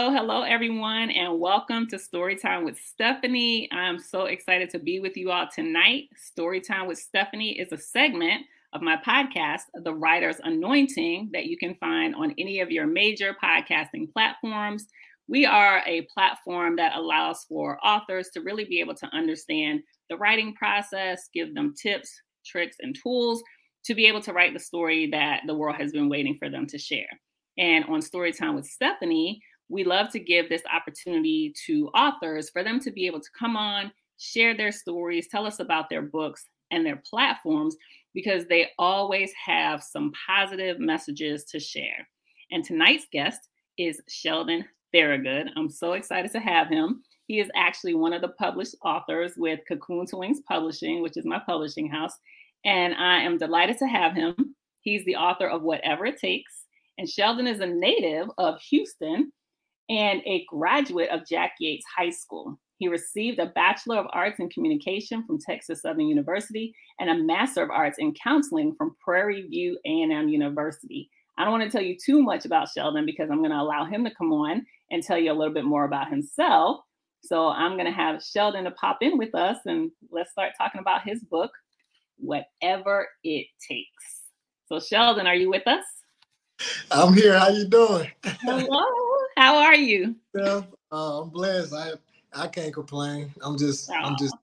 Hello, hello, everyone, and welcome to Storytime with Stephanie. I'm so excited to be with you all tonight. Storytime with Stephanie is a segment of my podcast, The Writer's Anointing, that you can find on any of your major podcasting platforms. We are a platform that allows for authors to really be able to understand the writing process, give them tips, tricks, and tools to be able to write the story that the world has been waiting for them to share. And on Storytime with Stephanie, we love to give this opportunity to authors for them to be able to come on, share their stories, tell us about their books and their platforms because they always have some positive messages to share. And tonight's guest is Sheldon Theragood. I'm so excited to have him. He is actually one of the published authors with Cocoon to Wings Publishing, which is my publishing house. And I am delighted to have him. He's the author of Whatever It Takes. And Sheldon is a native of Houston and a graduate of Jack Yates High School. He received a Bachelor of Arts in Communication from Texas Southern University and a Master of Arts in Counseling from Prairie View A&M University. I don't want to tell you too much about Sheldon because I'm going to allow him to come on and tell you a little bit more about himself. So I'm going to have Sheldon to pop in with us and let's start talking about his book, Whatever It Takes. So Sheldon, are you with us? I'm here. How you doing? Hello. How are you? Yeah, uh, I'm blessed. I I can't complain. I'm just I'm just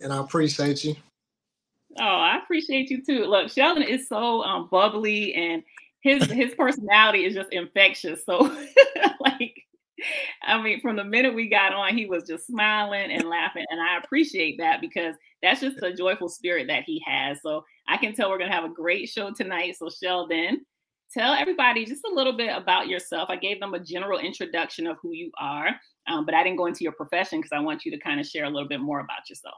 and I appreciate you. Oh, I appreciate you too. Look, Sheldon is so um, bubbly and his his personality is just infectious. So like I mean, from the minute we got on, he was just smiling and laughing. And I appreciate that because that's just a joyful spirit that he has. So I can tell we're going to have a great show tonight. So, Sheldon, tell everybody just a little bit about yourself. I gave them a general introduction of who you are, um, but I didn't go into your profession because I want you to kind of share a little bit more about yourself.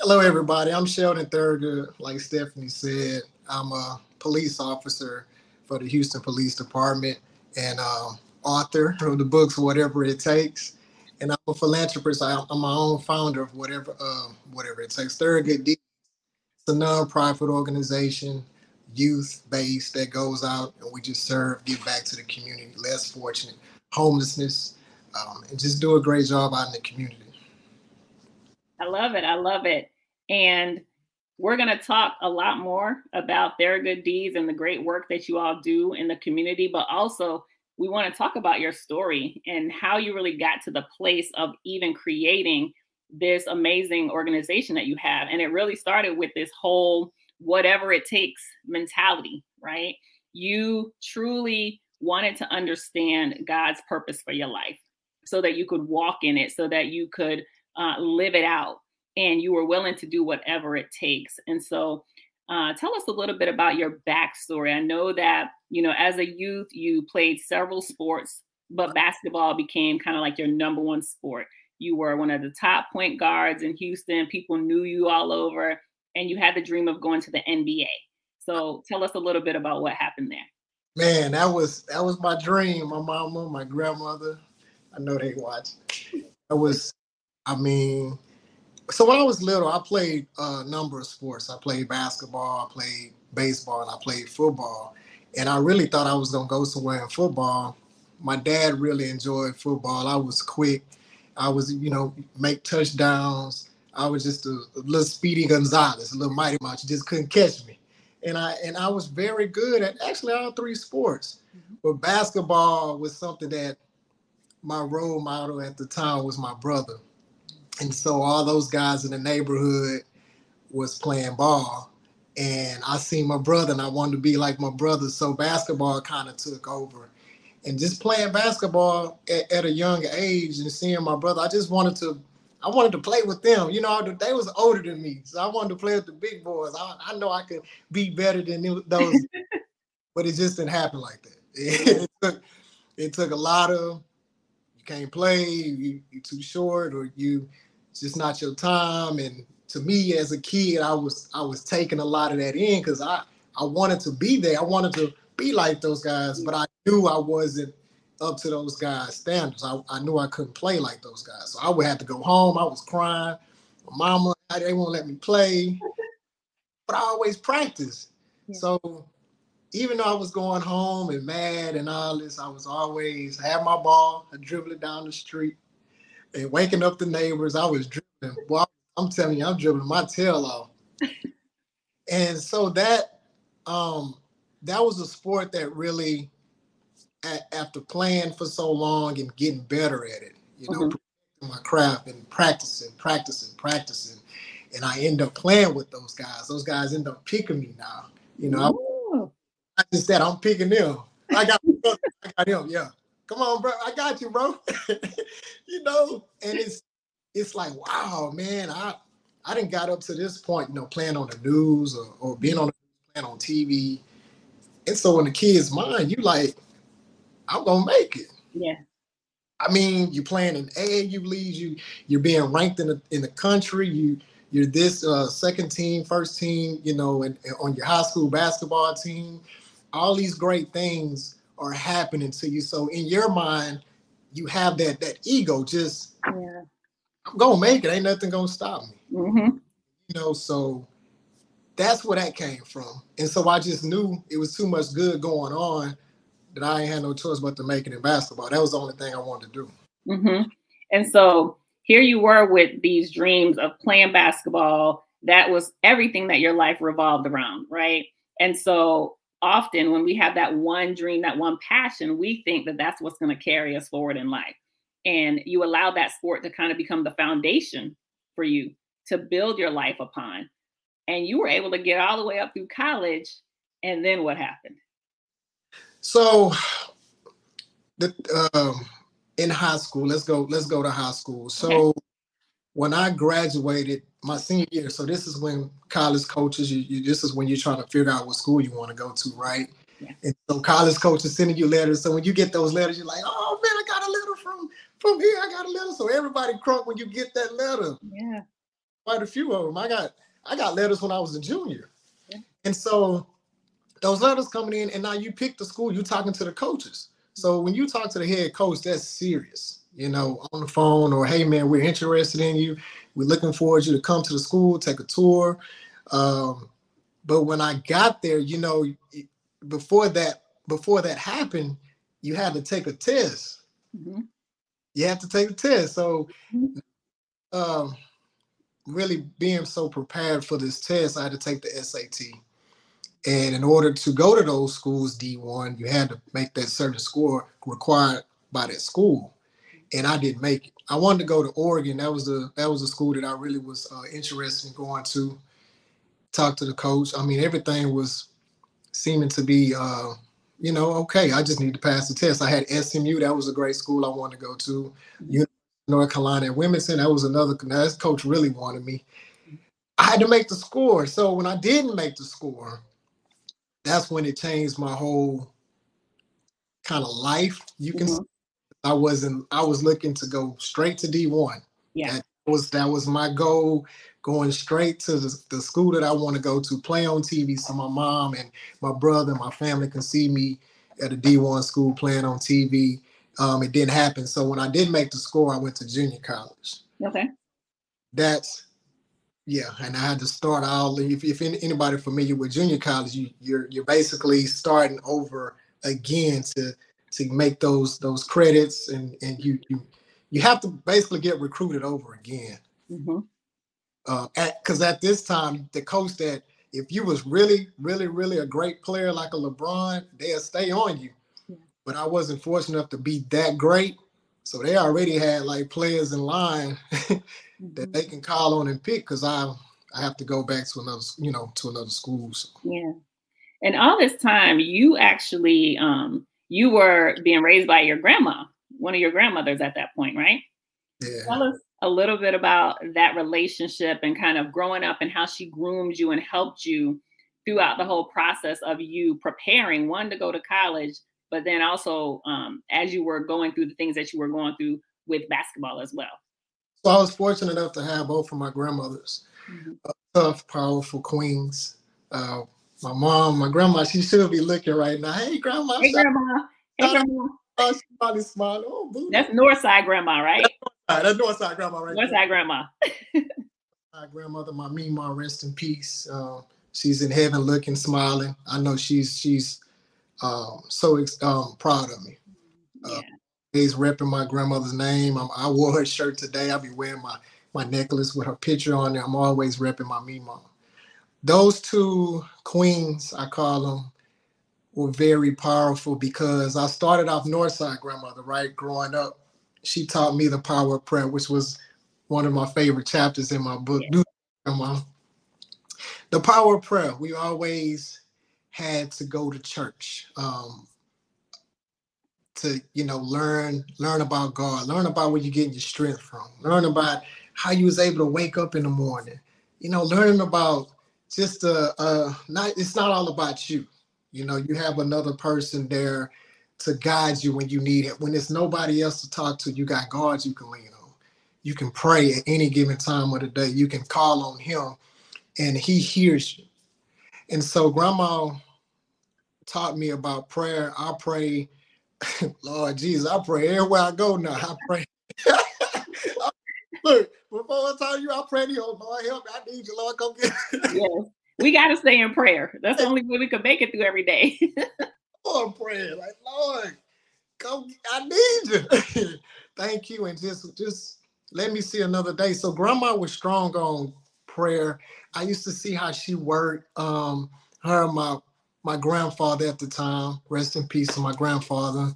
Hello, everybody. I'm Sheldon Theragood. Like Stephanie said, I'm a police officer for the Houston Police Department and um, author of the books Whatever It Takes. And I'm a philanthropist. I'm my own founder of whatever uh, whatever it takes. Theragood D. It's a nonprofit organization youth base that goes out and we just serve, give back to the community, less fortunate, homelessness, um, and just do a great job out in the community. I love it. I love it. And we're going to talk a lot more about their good Deeds and the great work that you all do in the community, but also we want to talk about your story and how you really got to the place of even creating this amazing organization that you have. And it really started with this whole whatever it takes mentality, right? You truly wanted to understand God's purpose for your life so that you could walk in it, so that you could uh, live it out, and you were willing to do whatever it takes. And so, uh, tell us a little bit about your backstory. I know that, you know, as a youth, you played several sports, but basketball became kind of like your number one sport. You were one of the top point guards in Houston. People knew you all over and you had the dream of going to the NBA. So tell us a little bit about what happened there. Man, that was that was my dream. My mama, my grandmother, I know they watch. That was, I mean, so when I was little, I played a number of sports. I played basketball, I played baseball, and I played football. And I really thought I was gonna go somewhere in football. My dad really enjoyed football. I was quick. I was, you know, make touchdowns. I was just a, a little Speedy Gonzalez, a little Mighty Mouse. You just couldn't catch me. And I and I was very good at actually all three sports. Mm-hmm. But basketball was something that my role model at the time was my brother. And so all those guys in the neighborhood was playing ball. And I seen my brother and I wanted to be like my brother. So basketball kind of took over. And just playing basketball at, at a young age and seeing my brother, I just wanted to I wanted to play with them. You know, they was older than me, so I wanted to play with the big boys. I, I know I could be better than those, but it just didn't happen like that. It, took it took a lot of you can't play, you you too short, or you it's just not your time. And to me, as a kid, I was I was taking a lot of that in because I I wanted to be there. I wanted to be like those guys, but I knew I wasn't up to those guys' standards. I, I knew I couldn't play like those guys. So I would have to go home. I was crying. My mama, they won't let me play. But I always practiced. Yeah. So even though I was going home and mad and all this, I was always have my ball, I dribble it down the street, and waking up the neighbors. I was dribbling. Well, I'm telling you, I'm dribbling my tail off. and so that um that was a sport that really a- after playing for so long and getting better at it, you know, mm-hmm. my craft and practicing, practicing, practicing. And I end up playing with those guys. Those guys end up picking me now. You know, I, I just said I'm picking them. I got, I got him. Yeah, come on, bro. I got you, bro. you know, and it's it's like, wow, man, I I didn't got up to this point, you know, playing on the news or, or being on playing on TV. And so in the kid's mind, you like, I'm gonna make it. Yeah. I mean, you're playing in AAU leagues, you you're being ranked in the in the country, you you're this uh, second team, first team, you know, and, and on your high school basketball team. All these great things are happening to you. So in your mind, you have that that ego just yeah. I'm gonna make it. Ain't nothing gonna stop me. Mm-hmm. You know, so that's where that came from. And so I just knew it was too much good going on that I had no choice but to make it in basketball. That was the only thing I wanted to do. Mm-hmm. And so here you were with these dreams of playing basketball. That was everything that your life revolved around, right? And so often when we have that one dream, that one passion, we think that that's what's going to carry us forward in life. And you allow that sport to kind of become the foundation for you to build your life upon. And you were able to get all the way up through college. And then what happened? So, the, um, in high school, let's go, let's go to high school. So, okay. when I graduated my senior year, so this is when college coaches, you, you this is when you're trying to figure out what school you want to go to, right? Yeah. And so college coaches sending you letters. So when you get those letters, you're like, oh man, I got a letter from from here. I got a letter. So everybody crunk when you get that letter. Yeah. Quite a few of them. I got I got letters when I was a junior. Yeah. And so those letters coming in, and now you pick the school, you're talking to the coaches. So when you talk to the head coach, that's serious, you know, on the phone or hey man, we're interested in you. We're looking forward you to come to the school, take a tour. Um, but when I got there, you know, before that, before that happened, you had to take a test. Mm-hmm. You have to take a test. So mm-hmm. um, really being so prepared for this test, I had to take the SAT. And in order to go to those schools, D1, you had to make that certain score required by that school. And I didn't make it. I wanted to go to Oregon. That was the that was the school that I really was uh, interested in going to. Talk to the coach. I mean, everything was seeming to be, uh, you know, okay. I just need to pass the test. I had SMU. That was a great school I wanted to go to. North Carolina at Wilmington. That was another. That coach really wanted me. I had to make the score. So when I didn't make the score, that's when it changed my whole kind of life. You can mm-hmm. I wasn't I was looking to go straight to D1. Yeah. That was that was my goal going straight to the, the school that I want to go to, play on TV so my mom and my brother and my family can see me at a D1 school playing on TV. Um, it didn't happen. So when I did make the score, I went to junior college. Okay. That's yeah, and I had to start all. If, if anybody familiar with junior college, you, you're you're basically starting over again to to make those those credits, and and you you you have to basically get recruited over again. Mm-hmm. Uh, because at, at this time, the coach that if you was really really really a great player like a LeBron, they'll stay on you. Yeah. But I wasn't fortunate enough to be that great, so they already had like players in line that they can call on and pick because I I have to go back to another you know to another school. So. Yeah, and all this time you actually um you were being raised by your grandma, one of your grandmothers at that point, right? Yeah. Tell us a little bit about that relationship and kind of growing up and how she groomed you and helped you throughout the whole process of you preparing one to go to college but then also um, as you were going through the things that you were going through with basketball as well so I was fortunate enough to have both of my grandmothers, mm-hmm. uh, tough, powerful queens. Uh, my mom, my grandma, she should be looking right now. Hey, grandma. Hey, grandma. Hey, grandma. Oh, she's probably smiling. Oh, boo. That's Northside grandma, right? That's Northside grandma, right? Northside there. grandma. my grandmother, my Mima, rest in peace. Uh, she's in heaven, looking, smiling. I know she's she's um, so um, proud of me. Uh, yeah. He's repping my grandmother's name. I'm, i wore her shirt today. I'll be wearing my my necklace with her picture on it. I'm always repping my me mom. Those two queens, I call them, were very powerful because I started off Northside grandmother, right? Growing up, she taught me the power of prayer, which was one of my favorite chapters in my book. Yeah. The power of prayer. We always had to go to church um, to, you know, learn learn about God, learn about where you're getting your strength from, learn about how you was able to wake up in the morning, you know, learning about just uh, uh not it's not all about you you know, you have another person there to guide you when you need it. When there's nobody else to talk to, you got God you can lean on. You can pray at any given time of the day. You can call on Him and He hears you. And so, Grandma taught me about prayer. I pray, Lord Jesus, I pray everywhere I go now. I pray. Look, before I tell you, I pray to you, Lord, help me. I need you, Lord, come get me. yes we got to stay in prayer. That's the only way we can make it through every day. Lord, prayer, like Lord, come, I need you. Thank you, and just just let me see another day. So Grandma was strong on prayer. I used to see how she worked. Um, her, my my grandfather at the time, rest in peace to my grandfather.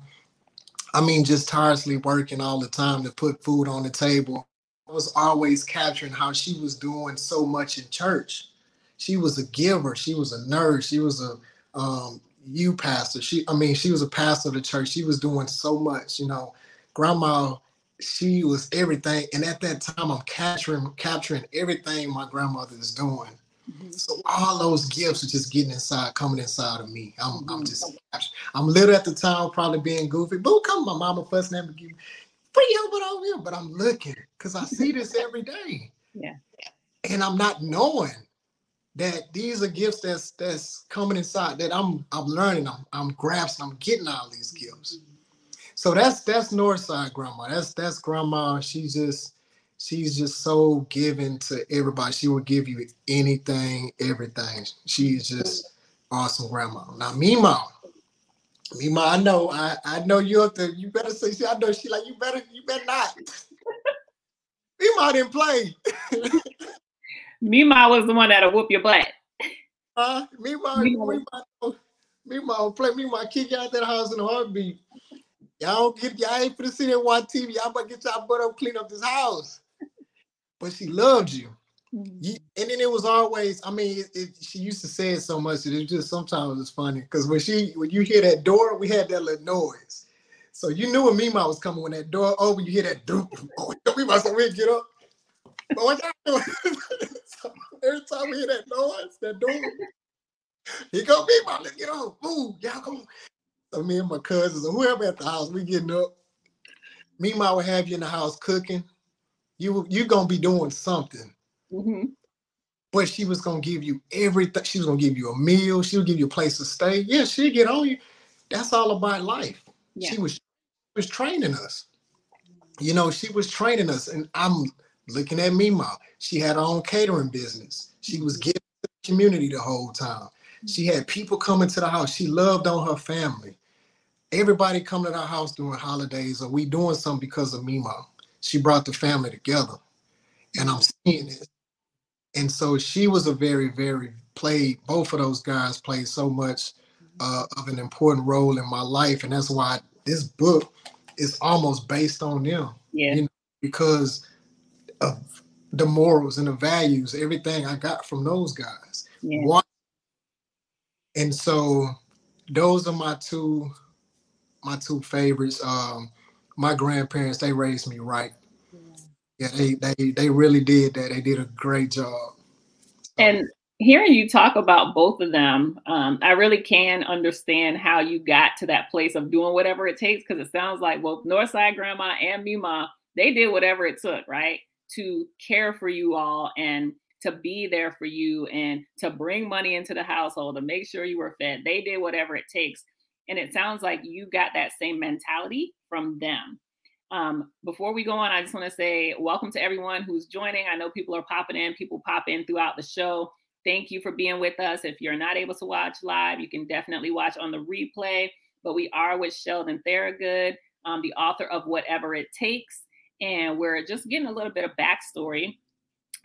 I mean, just tirelessly working all the time to put food on the table. I was always capturing how she was doing so much in church she was a giver. She was a nurse. She was a um, you pastor. She, I mean, she was a pastor of the church. She was doing so much. You know, grandma, she was everything. And at that time, I'm capturing capturing everything my grandmother is doing. Mm-hmm. So all those gifts are just getting inside, coming inside of me. I'm, mm-hmm. I'm just, I'm little at the time, probably being goofy. Boo, come, my mama fussing at me, free over over here. But I'm looking because I see this every day. Yeah. And I'm not knowing that these are gifts that's that's coming inside that I'm I'm learning, I'm I'm grasping, I'm getting all these gifts. So that's that's Northside grandma. That's that's grandma. She's just she's just so given to everybody. She will give you anything, everything. She's just awesome grandma. Now Mima, Mima, I know, I I know you up there. You better say, I know she like you better you better not. Mima didn't play. Mima was the one that'll whoop your butt. Uh, Mima, Mima, Mima, play Mima, kick you out that house in a heartbeat. Y'all don't get y'all ain't finna sit there and watch TV. Y'all about to get y'all butt up, clean up this house. But she loved you. Mm-hmm. you and then it was always, I mean, it, it, she used to say it so much that it just sometimes it's funny because when she when you hear that door, we had that little noise. So you knew when Mima was coming when that door opened, you hear that doop. Oh, Mima, so we get up. But what y'all doing? every time we hear that noise, that door, he go my let's get on. Move, y'all go. So me and my cousins or whoever at the house, we getting up. Me, my would have you in the house cooking. You you're gonna be doing something. Mm-hmm. But she was gonna give you everything. She was gonna give you a meal. She would give you a place to stay. Yeah, she'd get on you. That's all about life. Yeah. She was was training us. You know, she was training us, and I'm looking at Mima. She had her own catering business. She was giving the community the whole time. She had people coming to the house. She loved on her family. Everybody coming to our house during holidays, or we doing something because of Mima. She brought the family together. And I'm seeing it. And so she was a very, very played, both of those guys played so much uh, of an important role in my life. And that's why this book is almost based on them. Yeah. You know, because of the morals and the values, everything I got from those guys. Yeah. and so those are my two my two favorites. Um, my grandparents, they raised me right. Yeah, they they they really did that. They did a great job. And hearing you talk about both of them, um, I really can understand how you got to that place of doing whatever it takes because it sounds like both Northside Grandma and Mima, they did whatever it took, right? to care for you all and to be there for you and to bring money into the household to make sure you were fed. They did whatever it takes. And it sounds like you got that same mentality from them. Um, before we go on, I just want to say welcome to everyone who's joining. I know people are popping in, people pop in throughout the show. thank you for being with us. If you're not able to watch live, you can definitely watch on the replay. But we are with Sheldon Theragood, um, the author of Whatever It Takes. And we're just getting a little bit of backstory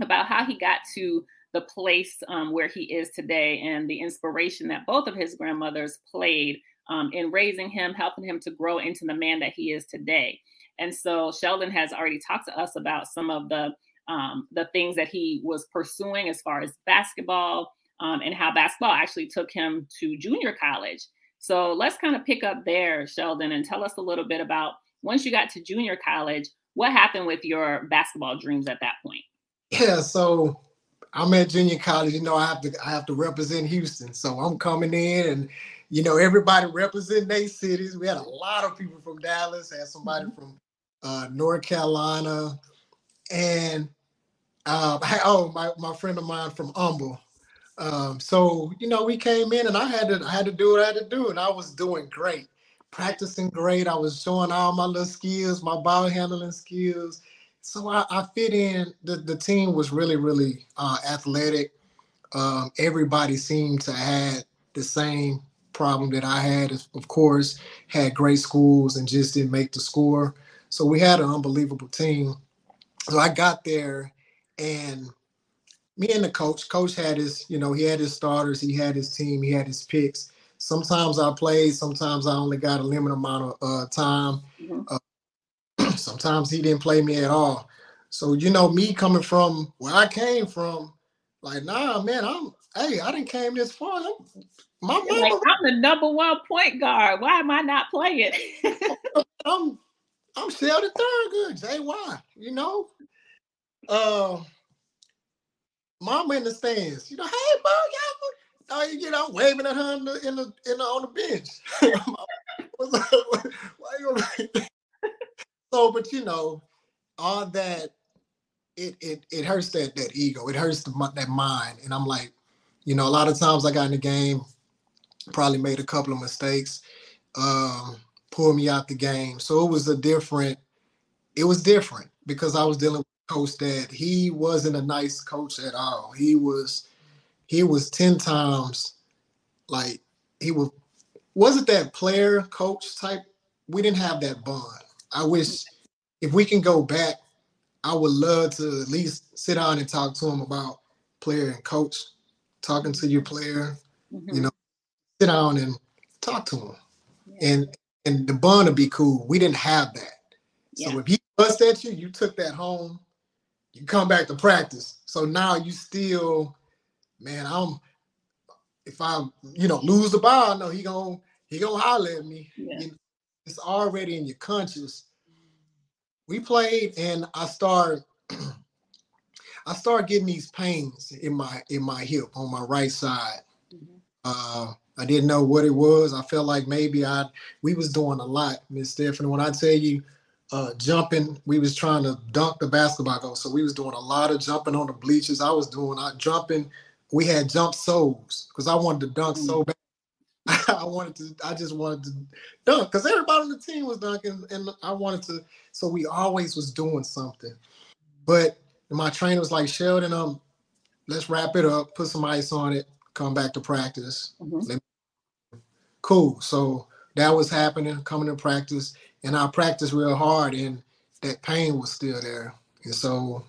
about how he got to the place um, where he is today and the inspiration that both of his grandmothers played um, in raising him, helping him to grow into the man that he is today. And so Sheldon has already talked to us about some of the um, the things that he was pursuing as far as basketball um, and how basketball actually took him to junior college. So let's kind of pick up there, Sheldon, and tell us a little bit about once you got to junior college, what happened with your basketball dreams at that point? Yeah, so I'm at junior college. You know, I have to I have to represent Houston, so I'm coming in, and you know, everybody representing their cities. We had a lot of people from Dallas, had somebody mm-hmm. from uh, North Carolina, and uh, oh, my, my friend of mine from Humble. Um, so you know, we came in and I had to I had to do what I had to do, and I was doing great, practicing great. I was showing all my little skills, my ball handling skills. So I, I fit in. The, the team was really, really uh, athletic. Um, everybody seemed to have the same problem that I had. Of course, had great schools and just didn't make the score. So we had an unbelievable team. So I got there and me and the coach, coach had his, you know, he had his starters, he had his team, he had his picks. Sometimes I played, sometimes I only got a limited amount of uh, time. Mm-hmm. Uh, sometimes he didn't play me at all. So, you know, me coming from where I came from, like, nah, man, I'm, hey, I didn't came this far. I'm, my mama, like, I'm the number one point guard. Why am I not playing? I'm I'm Sheldon Theragood, Jay. Why? You know? Uh mama in the stands. You know, hey bro, y'all oh, you know, waving at her in the in the, in the on the bench. Why you like that? so, but you know, all that it it it hurts that that ego. It hurts the, that mind. And I'm like, you know, a lot of times I got in the game, probably made a couple of mistakes. Um, pulled me out the game. So it was a different, it was different because I was dealing with a coach that he wasn't a nice coach at all. He was, he was 10 times like he was wasn't that player coach type. We didn't have that bond. I wish if we can go back, I would love to at least sit down and talk to him about player and coach, talking to your player, mm-hmm. you know, sit down and talk to him. Yeah. And and the bond would be cool. We didn't have that. Yeah. So if he bust at you, you took that home, you come back to practice. So now you still, man, I'm if I, you know, lose the ball, no, he gonna he gonna holler at me. Yeah. It's already in your conscious. We played and I start I start getting these pains in my in my hip on my right side. Mm-hmm. Uh I didn't know what it was. I felt like maybe I we was doing a lot, Miss Stephanie. When I tell you uh, jumping, we was trying to dunk the basketball goal. So we was doing a lot of jumping on the bleachers. I was doing I jumping. We had jump soles because I wanted to dunk so mm. bad. I wanted to. I just wanted to dunk because everybody on the team was dunking, and I wanted to. So we always was doing something. But my trainer was like, Sheldon, um, let's wrap it up, put some ice on it, come back to practice. Mm-hmm. Cool. So that was happening, coming to practice, and I practiced real hard, and that pain was still there. And so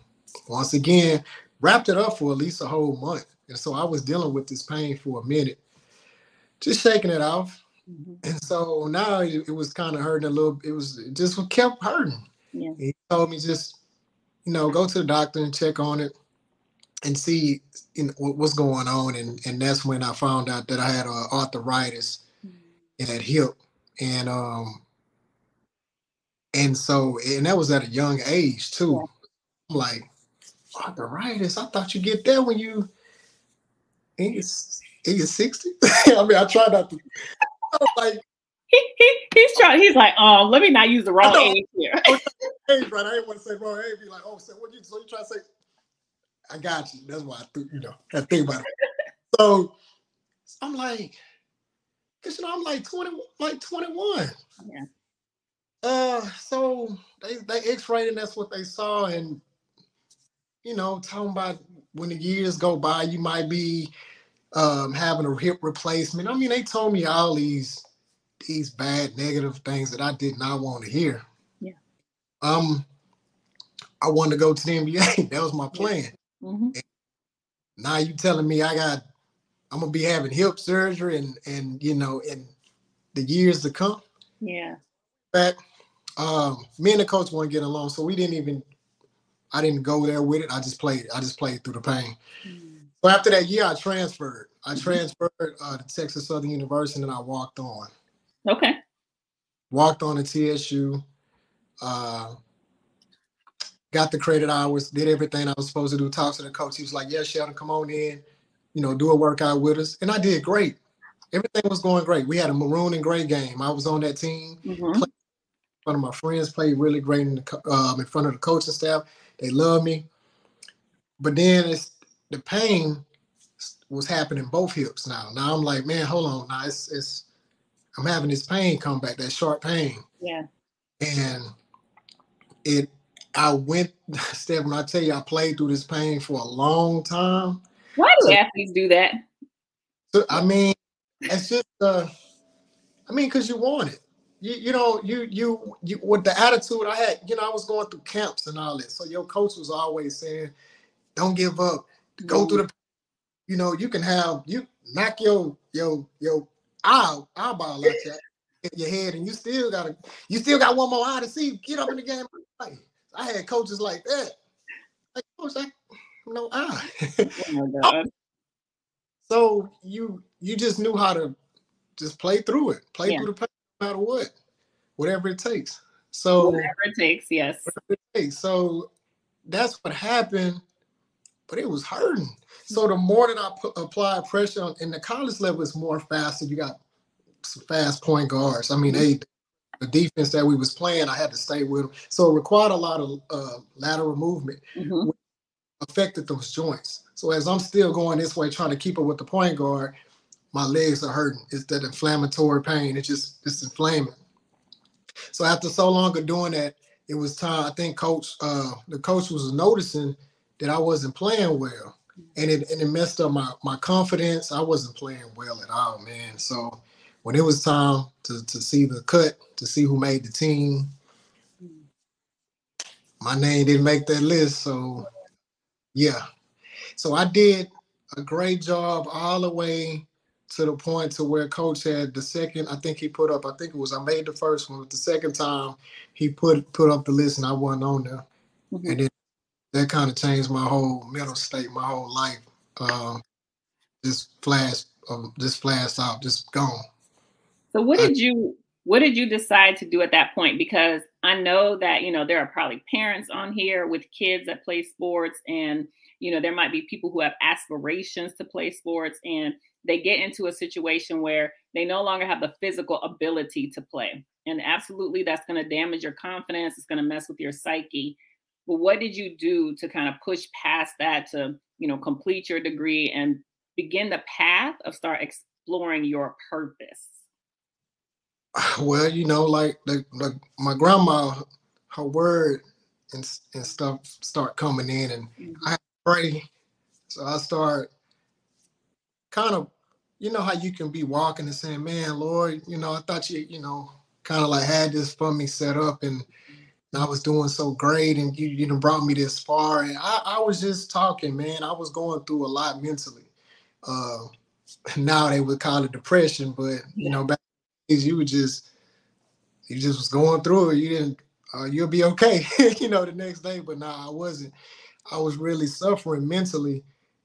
once again, wrapped it up for at least a whole month. And so I was dealing with this pain for a minute, just shaking it off. Mm-hmm. And so now it, it was kind of hurting a little. It was it just kept hurting. Yeah. He told me just, you know, go to the doctor and check on it and see you know, what's going on. And and that's when I found out that I had uh, arthritis in that hip, and um, and so and that was at a young age too. Yeah. I'm like arthritis. I thought you get that when you in your, in your 60s. I mean, I try not to. Like. He, he, he's trying. He's like, um, let me not use the wrong age here. Hey, but I didn't want to say wrong age. Be like, oh, so what you? So you try to say? I got you. That's why I think you know. I think about it. So I'm like, Cause you know I'm like 20, like 21. Yeah. Uh, so they they X-rayed and that's what they saw, and you know, talking about when the years go by, you might be um, having a hip replacement. I mean, they told me all these these bad negative things that I did not want to hear. Yeah. Um, I wanted to go to the NBA. that was my plan. Mm-hmm. Now you telling me I got I'm gonna be having hip surgery and and you know in the years to come. Yeah. But um, me and the coach weren't getting along, so we didn't even. I didn't go there with it. I just played. I just played through the pain. Mm. So after that year, I transferred. I Mhm. transferred uh, to Texas Southern University, and I walked on. Okay. Walked on to TSU. Uh, got the credit hours. Did everything I was supposed to do. Talked to the coach. He was like, "Yeah, Sheldon, come on in. You know, do a workout with us." And I did great. Everything was going great. We had a maroon and gray game. I was on that team. Mhm. One of my friends played really great in, the, um, in front of the coaching staff. They love me. But then it's the pain was happening both hips now. Now I'm like, man, hold on. Now it's, it's I'm having this pain come back, that sharp pain. Yeah. And it I went Steph, when I tell you I played through this pain for a long time. Why do So- athletes do that? So I mean, it's just uh I mean, because you want it. You, you know, you you you with the attitude I had, you know, I was going through camps and all that. So your coach was always saying, Don't give up. Go through the you know, you can have you knock your your your eye eyeball out your, in your head and you still gotta you still got one more eye to see. Get up in the game. I had coaches like that. Like coach, I no eye. Oh my God. Oh. So you you just knew how to just play through it, play Yeah. through the pain, no matter what, whatever it takes. So Whatever it takes. Yes. hey, so that's what happened, but it was hurting. So the more that I put, applied pressure on, in the college level, it's more faster. You got some fast point guards. I mean, mm-hmm. they the defense that we was playing, I had to stay with them. So it required a lot of uh, lateral movement Mhm. affected those joints. So as I'm still going this way, trying to keep up with the point guard, my legs are hurting. It's that inflammatory pain. It's just it's inflaming. So after so long of doing that, it was time. I think coach, uh, the coach was noticing that I wasn't playing well, and it and it messed up my my confidence. I wasn't playing well at all, man. So when it was time to to see the cut, to see who made the team, my name didn't make that list. So yeah. So I did a great job all the way to the point to where coach had the second, I think he put up, I think it was I made the first one, but the second time he put put up the list and I wasn't on there. Mhm. And then that kind of changed my whole mental state, my whole life. Um just flashed um, just flashed out, just gone. So what did you what did you decide to do at that point? Because I know that you know there are probably parents on here with kids that play sports, and you know there might be people who have aspirations to play sports, and they get into a situation where they no longer have the physical ability to play, and absolutely that's going to damage your confidence. It's going to mess with your psyche. But what did you do to kind of push past that to you know complete your degree and begin the path of start exploring your purpose? Well, you know, like the, the my grandma, her word and and stuff start coming in, and Mhm. pray. So I start kind of, you know, how you can be walking and saying, "Man, Lord, you know, I thought you, you know, kind of like had this for me set up, and I was doing so great, and you, you know, brought me this far." And I, I was just talking, man. I was going through a lot mentally. Uh, now they would call it depression, but you know, back you were just, you just was going through it. You didn't, uh, you'll be okay, you know, the next day. But now I wasn't. I was really suffering mentally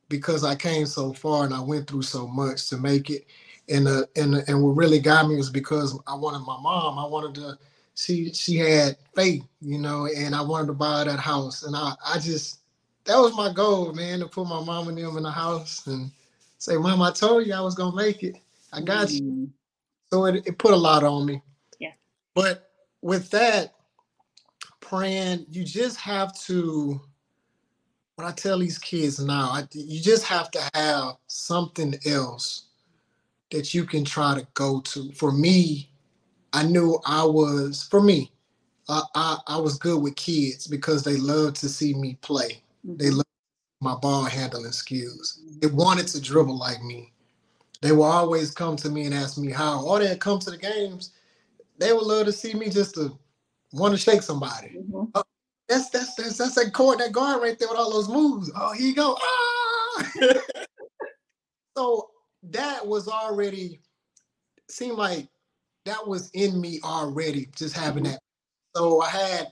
because I came so far and I went through so much to make it. And uh, and and what really got me was because I wanted my mom. I wanted to. She she had faith, you know, and I wanted to buy that house. And I I just that was my goal, man, to put my mom and them in the house and say, "Mom, I told you I was gonna make it. I got you." So it, it put a lot on me. Yeah. But with that, praying, you just have to, when I tell these kids now, I, you just have to have something else that you can try to go to. For me, I knew I was, for me, I, I, I was good with kids because they love to see me play. They Mhm. love my ball handling skills. They wanted to dribble like me. They will always come to me and ask me how. Or they come to the games. They would love to see me just to want to shake somebody. Mm-hmm. Oh, that's that's that's that's that court, that guard right there with all those moves. Oh, here you go. Ah! so that was already seemed like that was in me already, just having mm-hmm. that. So I had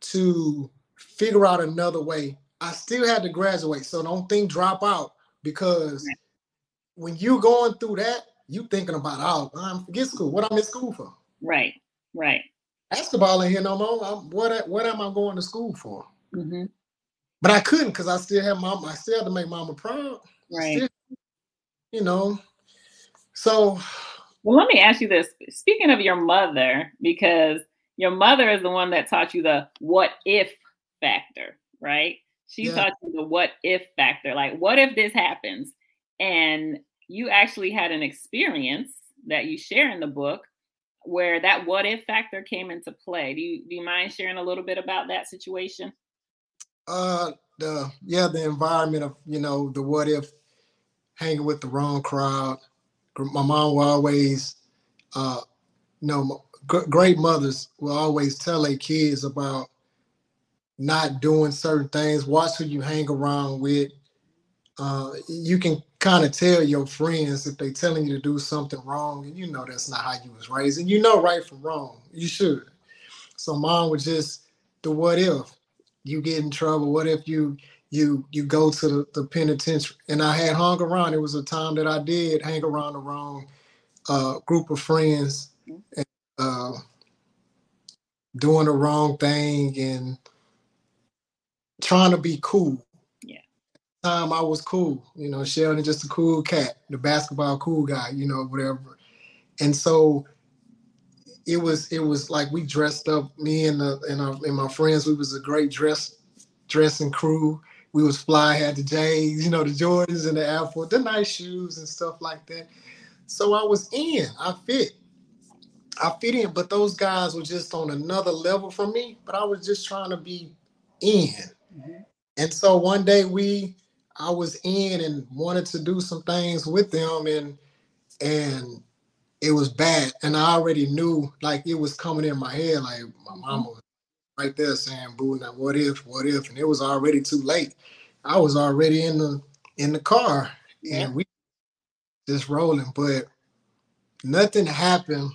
to figure out another way. I still had to graduate, so don't think drop out because. When you're going through that, you thinking about oh, I'm forget school. What I'm in school for? Right, right. Basketball in here no more. I'm, what what am I going to school for? Mm-hmm. But I couldn't because I still have mom. I still had to make mama proud. Right. Still, you know. So. Well, let me ask you this. Speaking of your mother, because your mother is the one that taught you the what if factor, right? She yeah. taught you the what if factor. Like, what if this happens? And you actually had an experience that you share in the book where that what if factor came into play. Do you do you mind sharing a little bit about that situation? Uh the yeah, the environment of, you know, the what if hanging with the wrong crowd. My mom will always uh you know great mothers will always tell their kids about not doing certain things. Watch who you hang around with. Uh, you can kind of tell your friends if they're telling you to do something wrong, and you know that's not how you was raised, and you know right from wrong. You should. So mom was just the what if you get in trouble? What if you you you go to the, the penitentiary? And I had hung around. It was a time that I did hang around the wrong uh, group of friends, and, uh, doing the wrong thing and trying to be cool time I was cool. You know, Sheldon just a cool cat, the basketball cool guy, you know, whatever. And so it was it was like we dressed up, me and the and, our, and my friends, we was a great dress dressing crew. We was fly, had the J's, you know, the Jordans and the Air Force, the nice shoes and stuff like that. So I was in, I fit. I fit in, but those guys were just on another level from me. But I was just trying to be in. Mm-hmm. And so one day we I was in and wanted to do some things with them and and it was bad. And I already knew like it was coming in my head, like my mm-hmm. mama was right there saying, Boo, now what if, what if? And it was already too late. I was already in the in the car yeah. and we just rolling, but nothing happened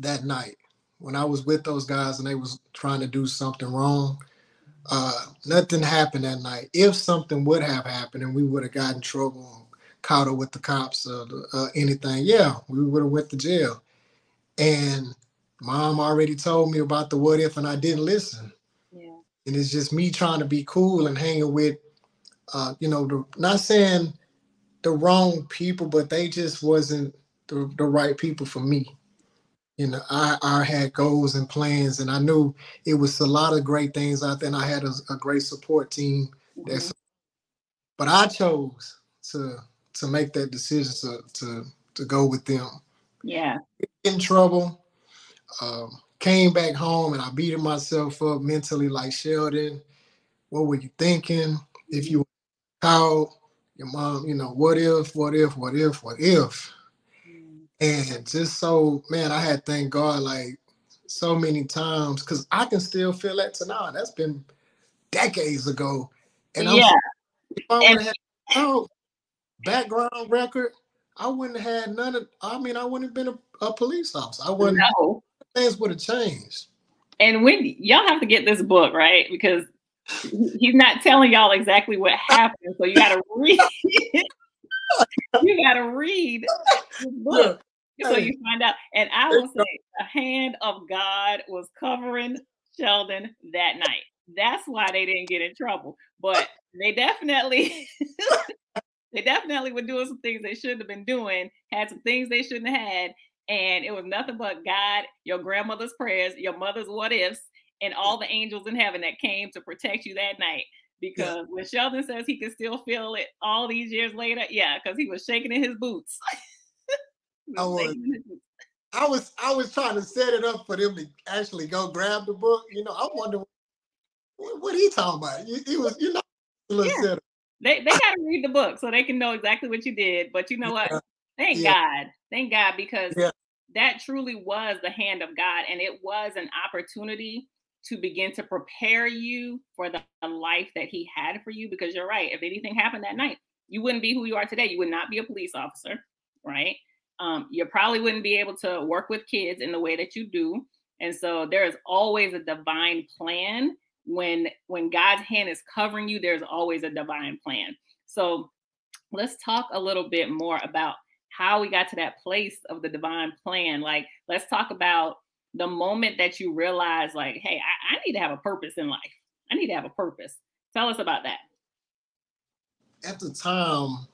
that night when I was with those guys and they was trying to do something wrong uh, nothing happened that night. If something would have happened and we would have gotten trouble, caught up with the cops or uh, anything, yeah, we would have went to jail. And mom already told me about the what if, and I didn't listen. Yeah. And it's just me trying to be cool and hanging with, uh, you know, the, not saying the wrong people, but they just wasn't the, the right people for me you know, I, I had goals and plans, and I knew it was a lot of great things out there. And I had a, a great support team. Mm-hmm. but I chose to to make that decision to to to go with them. Yeah. In trouble, um, came back home, and I beat myself up mentally. Like Sheldon, what were you thinking? If you out, your mom, you know, what if, what if, what if, what if? And just so, man, I had thank God like so many times because I can still feel that to now. That's been decades ago. And yeah. I'm, if I would have had no background record, I wouldn't have had none of I mean, I wouldn't have been a, a police officer. I wouldn't no. things would have changed. And when y'all have to get this book, right? Because he's not telling y'all exactly what happened. So you gotta read you gotta read the book so you find out. And I will say the hand of God was covering Sheldon that night. That's why they didn't get in trouble. But they definitely they definitely were doing some things they shouldn't have been doing, had some things they shouldn't have had. And it was nothing but God, your grandmother's prayers, your mother's what ifs, and all the angels in heaven that came to protect you that night. Because yeah. when Sheldon says he can still feel it all these years later, yeah, because he was shaking in his boots. I was, I was, I was trying to set it up for them to actually go grab the book. You know, I wonder what, what he talking about. He, he was, you know, yeah. They they gotta read the book so they can know exactly what you did. But you know what? Thank yeah. God. Thank God because that truly was the hand of God and it was an opportunity to begin to prepare you for the life that he had for you because you're right. If anything happened that night, you wouldn't be who you are today. You would not be a police officer, right? Um, you probably wouldn't be able to work with kids in the way that you do. And so there is always a divine plan when when God's hand is covering you, there's always a divine plan. So let's talk a little bit more about how we got to that place of the divine plan. Like, let's talk about the moment that you realize, like, hey, I, I need to have a purpose in life. I need to have a purpose. Tell us about that. At the time,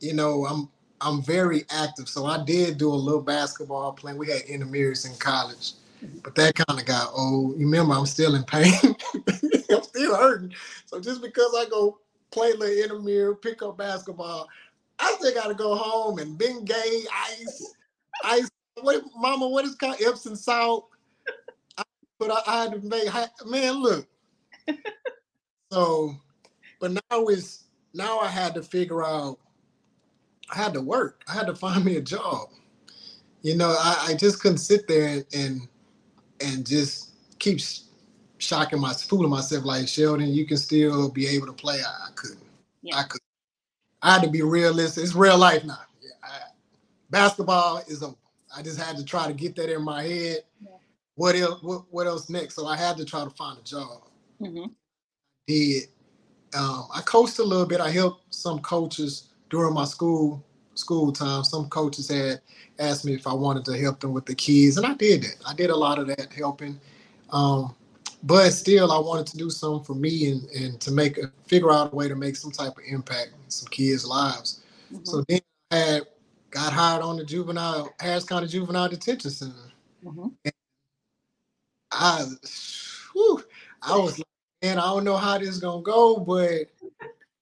you know, I'm I'm very active. So I did do a little basketball playing. We had intermediates in college, but that kind of got old. You remember, I'm still in pain. I'm still hurting. So just because I go play little intermediate, pick up basketball, I still got to go home and Bengay, ice, ice. What, mama, what is called Epsom salt? but I, I had to make, man, look. so, but now it's, now I had to figure out I had to work. I had to find me a job. You know, I, I just couldn't sit there and, and and just keep shocking my fooling myself like Sheldon, you can still be able to play. I, I couldn't. Yeah. I could. I had to be realistic. It's real life now. Yeah, I, basketball is a. I just had to try to get that in my head. Yeah. What else? What, what else next? So I had to try to find a job. Mm-hmm. Did um, I coached a little bit? I helped some coaches during my school school time, some coaches had asked me if I wanted to help them with the kids, and I did that. I did a lot of that helping. Um, but still, I wanted to do something for me and, and to make a figure out a way to make some type of impact in some kids' lives. Mm-hmm. So then I had got hired on the juvenile Harris County Juvenile Detention Center. Mm-hmm. I, whew, I was like, man, I don't know how this is gonna go, but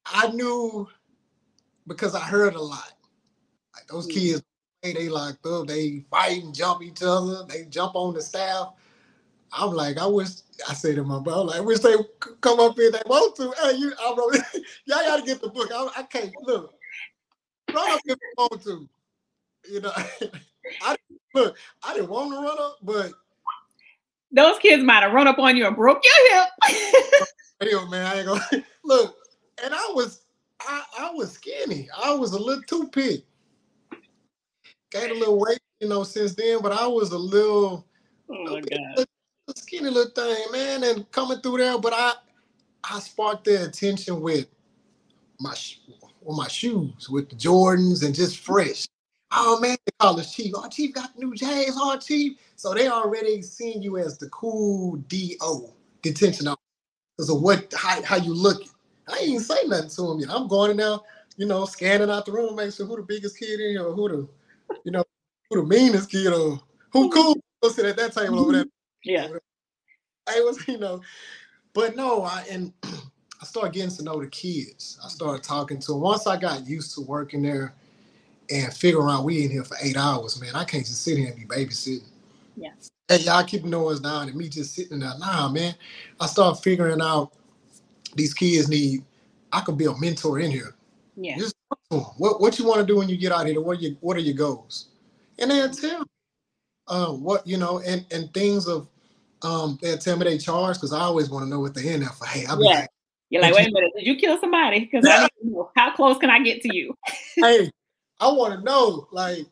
I knew because I heard a lot. Like those mm-hmm. kids, they locked up, they fight and jump each other, they jump on the staff. I'm like, I wish I say to my brother, like, I wish they come up here. They want to. Hey, you, I wrote, y'all got to get the book. I, I can't look. Run up if you want to. You know, I look. I didn't want to run up, but those kids might have run up on you and broke your hip. Hell, man, I ain't gonna look. And I was I, I was skinny. I was a little too big. Gained a little weight, you know, since then, but I was a little, oh my God. skinny little thing, man, and coming through there. But I, I sparked their attention with my with my shoes, with the Jordans, and just fresh. Oh man, they call us Chief. Oh, Chief got the new J's, oh Chief. So they already seen you as the cool DO detention officer because of what how, how you looking. I ain't say nothing to him yet. I'm going in now, you know, scanning out the room, making sure who the biggest kid in or who the, you know, who the meanest kid or who mm-hmm. cool. Go sit at that table over there. Yeah. I was, you know, but no, I and I started getting to know the kids. I started talking to them. Once I got used to working there and figuring out we in here for eight hours, man, I can't just sit here and be babysitting. Yeah. Hey, y'all keep the noise down and me just sitting there. Nah, man. I started figuring out these kids need. I could be a mentor in here. Yeah. Just what what you want to do when you get out here. What you what are your goals? And they'll tell me um, what you know, and and things of um they'll tell me they charge because I always want to know what they're in there for. Hey, I'll be yeah. Like, You're like, wait a minute, did you kill somebody? Because I need to know how close can I get to you? hey, I want to know like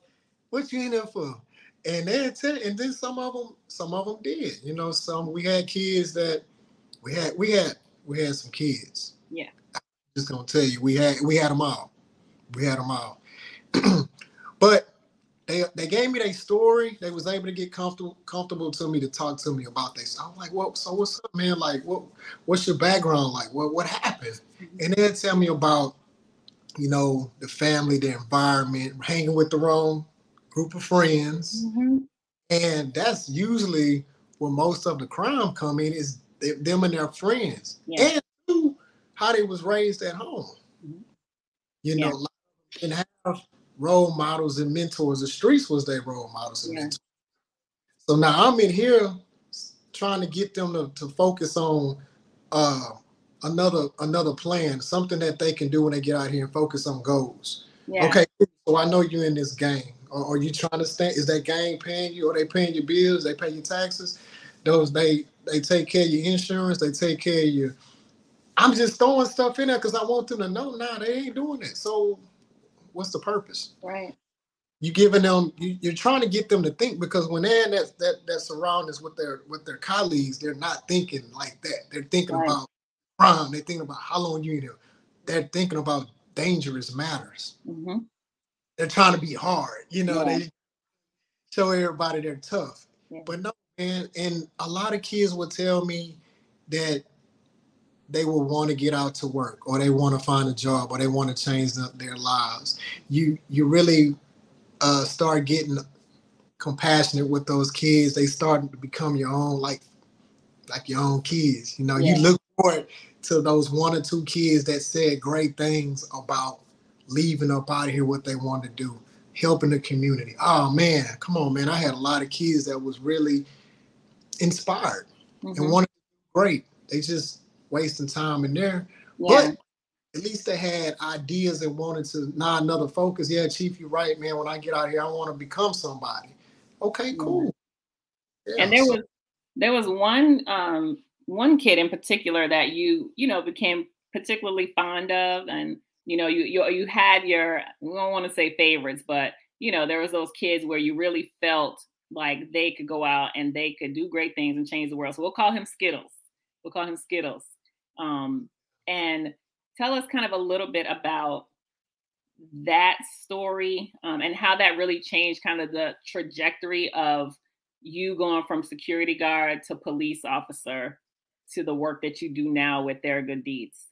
what you in there for. And they tell, and then some of them, some of them did. You know, some we had kids that we had we had we had some kids. Yeah. I'm just gonna tell you, we had we had them all. We had them all. but they they gave me their story. They was able to get comfortable comfortable to me to talk to me about this. I'm like, well, so what's up, man? Like, what what's your background like? What what happened? Mm-hmm. And they tell me about, you know, the family, the environment, hanging with the wrong group of friends. Mm-hmm. And that's usually where most of the crime come in is they, them and their friends, yeah. and how they was raised at home. Mm-hmm. You know, yeah. and have role models and mentors. The streets was their role models and yeah. mentors. So now I'm in here trying to get them to, to focus on uh, another another plan, something that they can do when they get out here and focus on goals. Yeah. Okay, so I know you're in this game. Or are you trying to stand? Is that gang paying you? Or they paying your bills? They pay your taxes? Those they they take care of your insurance. They take care of your. I'm just throwing stuff in there because I want them to know. Nah, they ain't doing it. So, what's the purpose? Right. You giving them. You, are trying to get them to think because when they're in that that that surroundings with their with their colleagues, they're not thinking like that. They're thinking right. about crime. They're thinking about how long you know. They're thinking about dangerous matters. Mm-hmm. They're trying to be hard. You know, yeah. they show everybody they're tough. Yeah. But no, man, and a lot of kids will tell me that they will want to get out to work or they want to find a job or they want to change the, their lives. You you really uh, start getting compassionate with those kids. They start to become your own like like your own kids. You know, yeah. you look forward to those one or two kids that said great things about leaving up out of here what they wanted to do, helping the community. Oh man, come on, man. I had a lot of kids that was really inspired mm-hmm. and wanted great. They just wasting time in there. Yeah. But at least they had ideas and wanted to not another focus. Yeah, Chief, you're right, man. When I get out here, I want to become somebody. Okay, cool. Yeah, and there so. was there was one um one kid in particular that you you know became particularly fond of and you know you you, you had your we don't want to say favorites but you know there was those kids where you really felt like they could go out and they could do great things and change the world. So we'll call him skittles. We'll call him skittles. Um, and tell us kind of a little bit about that story um, and how that really changed kind of the trajectory of you going from security guard to police officer to the work that you do now with Theragood Deeds.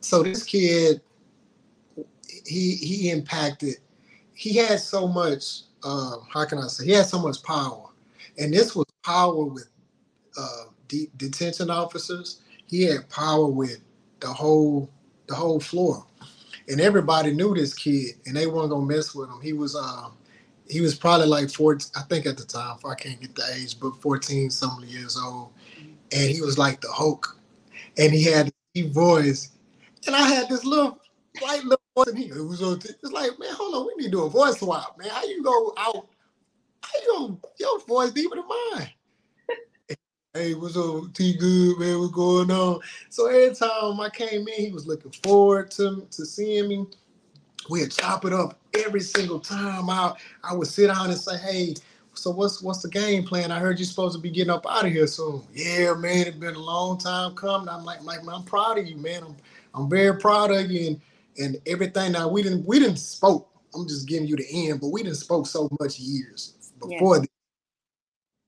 So this kid he he impacted he had so much uh, how can i say he had so much power. And this was power with uh, de- detention officers. He had power with the whole the whole floor. And everybody knew this kid and they weren't gonna mess with him. He was um he was probably like 14 i think at the time i can't get the age but 14 something years old. And he was like the hulk. And he had deep voice. And I had this little white little here. It was it's like, man, hold on, we need to do a voice swap, man. How you go out? How you go, your voice deeper than mine? hey, what's up, T Good, man? What's going on? So every time I came in, he was looking forward to, to seeing me. We'd chop it up every single time. I I would sit down and say, hey, so what's what's the game plan? I heard you're supposed to be getting up out of here soon. Yeah, man, it's been a long time coming. I'm like, like, man, I'm proud of you, man. I'm I'm very proud of you and and everything. Now we didn't we didn't spoke. I'm just giving you the end, but we didn't spoke so much years before yeah.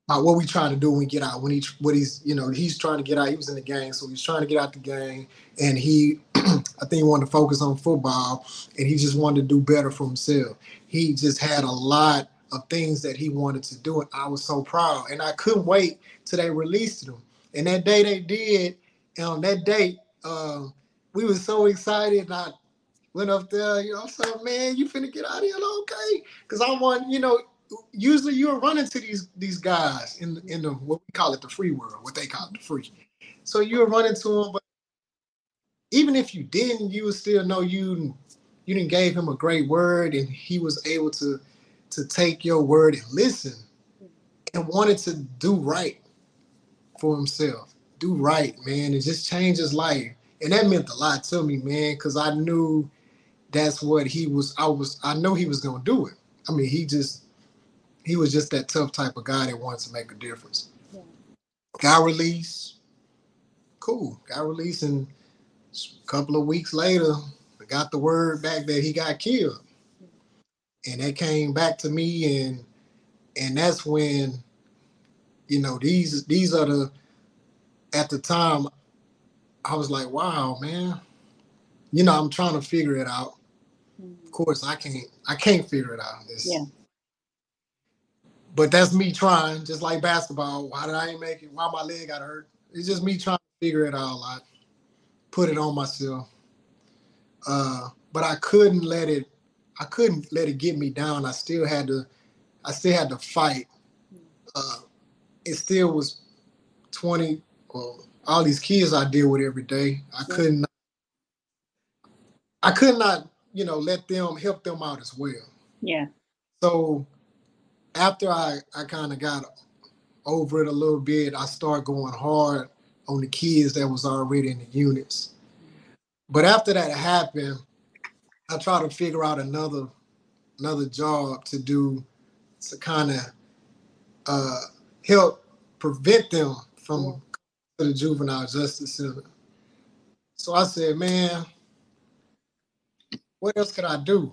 about what we trying to do when we get out. When he what he's you know he's trying to get out. He was in the gang, so he's trying to get out the gang, and he I think he wanted to focus on football, and he just wanted to do better for himself. He just had a lot of things that he wanted to do, and I was so proud, and I couldn't wait till they released him. And that day they did, and on that date, um, we were so excited. And I went up there, you know, I said, man, you finna get out of here, okay? Because I want, you know, usually you're running to these these guys in in the what we call it the free world, what they call it the free. So you're running to them, but even if you didn't, you would still know you you didn't gave him a great word, and he was able to to take your word and listen, and wanted to do right for himself, do right, man, and just change his life and that meant a lot to me, man, because I knew that's what he was. I was. I know he was gonna do it. I mean, he just he was just that tough type of guy that wants to make a difference. Yeah. Got released. Cool. Got released, and a couple of weeks later, I got the word back that he got killed, and that came back to me, and and that's when, you know, these these are the at the time I was like, wow, man. You know, I'm trying to figure it out. Of course, I can't. I can't figure it out. It's, yeah. But that's me trying, just like basketball. Why did I ain't make it? Why my leg got hurt? It's just me trying to figure it out. Like, put it on myself. Uh, but I couldn't let it. I couldn't let it get me down. I still had to. I still had to fight. Mm. Uh, it still was 20. Well, all these kids I deal with every day. I couldn't I could not, you know, let them help them out as well. Yeah. So after I, I kind of got over it a little bit, I started going hard on the kids that was already in the units. But after that happened, I tried to figure out another another job to do to kind of uh, help prevent them from to the juvenile justice center. So I said, man, what else could I do?